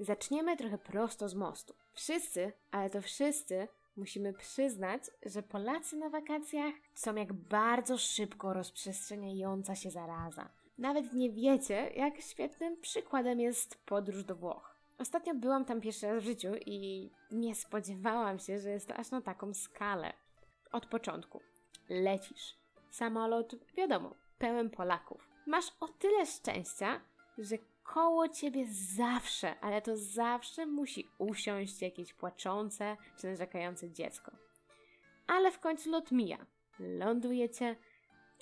Zaczniemy trochę prosto z mostu. Wszyscy, ale to wszyscy, musimy przyznać, że Polacy na wakacjach są jak bardzo szybko rozprzestrzeniająca się zaraza. Nawet nie wiecie, jak świetnym przykładem jest podróż do Włoch. Ostatnio byłam tam pierwszy raz w życiu i nie spodziewałam się, że jest to aż na taką skalę. Od początku. Lecisz. Samolot, wiadomo, pełen Polaków. Masz o tyle szczęścia, że koło ciebie zawsze, ale to zawsze musi usiąść jakieś płaczące czy narzekające dziecko. Ale w końcu lot mija. Lądujecie.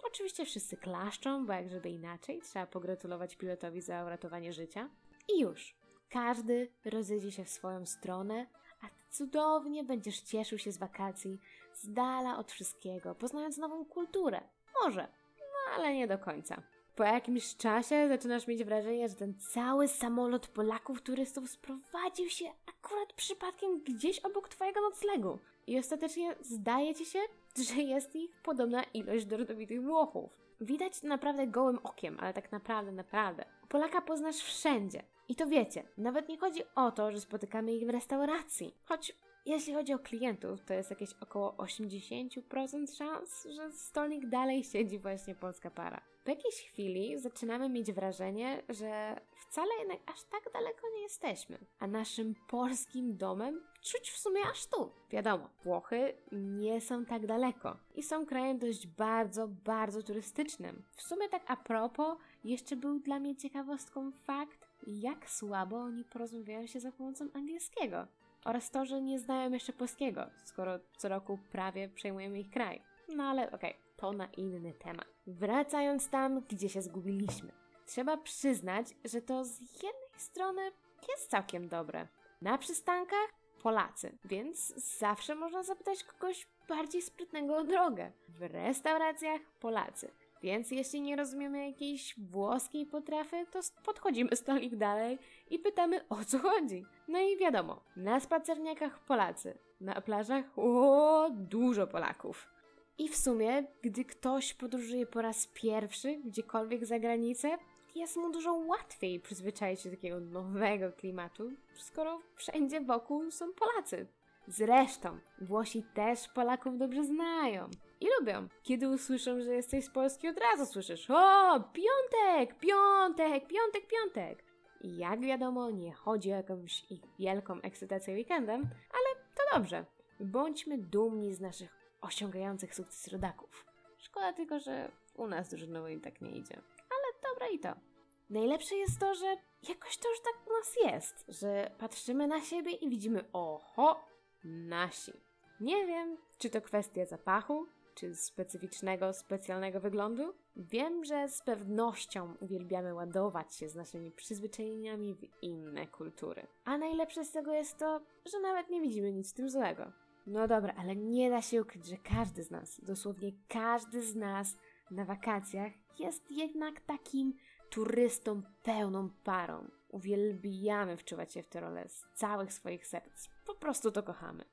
Oczywiście wszyscy klaszczą, bo jak żeby inaczej, trzeba pogratulować pilotowi za uratowanie życia. I już. Każdy rozejdzie się w swoją stronę, a ty cudownie będziesz cieszył się z wakacji, z dala od wszystkiego, poznając nową kulturę. Może, no ale nie do końca. Po jakimś czasie zaczynasz mieć wrażenie, że ten cały samolot Polaków turystów sprowadził się akurat przypadkiem gdzieś obok twojego noclegu. I ostatecznie zdaje ci się, że jest ich podobna ilość do rodowitych Włochów. Widać naprawdę gołym okiem, ale tak naprawdę, naprawdę. Polaka poznasz wszędzie. I to wiecie, nawet nie chodzi o to, że spotykamy ich w restauracji. Choć jeśli chodzi o klientów, to jest jakieś około 80% szans, że stolnik dalej siedzi właśnie polska para. Po jakiejś chwili zaczynamy mieć wrażenie, że wcale jednak aż tak daleko nie jesteśmy, a naszym polskim domem czuć w sumie aż tu. Wiadomo, Włochy nie są tak daleko i są krajem dość bardzo, bardzo turystycznym. W sumie tak a propos, jeszcze był dla mnie ciekawostką fakt, jak słabo oni porozumiewają się za pomocą angielskiego. Oraz to, że nie znają jeszcze polskiego, skoro co roku prawie przejmujemy ich kraj. No ale okej, okay, to na inny temat. Wracając tam, gdzie się zgubiliśmy. Trzeba przyznać, że to z jednej strony jest całkiem dobre. Na przystankach Polacy, więc zawsze można zapytać kogoś bardziej sprytnego o drogę. W restauracjach Polacy. Więc jeśli nie rozumiemy jakiejś włoskiej potrafy, to podchodzimy stolik dalej i pytamy o co chodzi. No i wiadomo, na spacerniakach Polacy, na plażach o dużo Polaków. I w sumie, gdy ktoś podróżuje po raz pierwszy gdziekolwiek za granicę, jest mu dużo łatwiej przyzwyczaić się do takiego nowego klimatu, skoro wszędzie wokół są Polacy. Zresztą, Włosi też Polaków dobrze znają i lubią. Kiedy usłyszą, że jesteś z Polski, od razu słyszysz: O, piątek, piątek, piątek, piątek. I jak wiadomo, nie chodzi o jakąś ich wielką ekscytację weekendem, ale to dobrze. Bądźmy dumni z naszych osiągających sukces rodaków. Szkoda tylko, że u nas drużynowo im tak nie idzie. Ale dobra i to. Najlepsze jest to, że jakoś to już tak u nas jest, że patrzymy na siebie i widzimy, oho, nasi. Nie wiem, czy to kwestia zapachu, czy specyficznego, specjalnego wyglądu. Wiem, że z pewnością uwielbiamy ładować się z naszymi przyzwyczajeniami w inne kultury. A najlepsze z tego jest to, że nawet nie widzimy nic w tym złego. No dobra, ale nie da się ukryć, że każdy z nas, dosłownie każdy z nas na wakacjach jest jednak takim turystą pełną parą. Uwielbiamy wczuwać się w tę rolę z całych swoich serc. Po prostu to kochamy.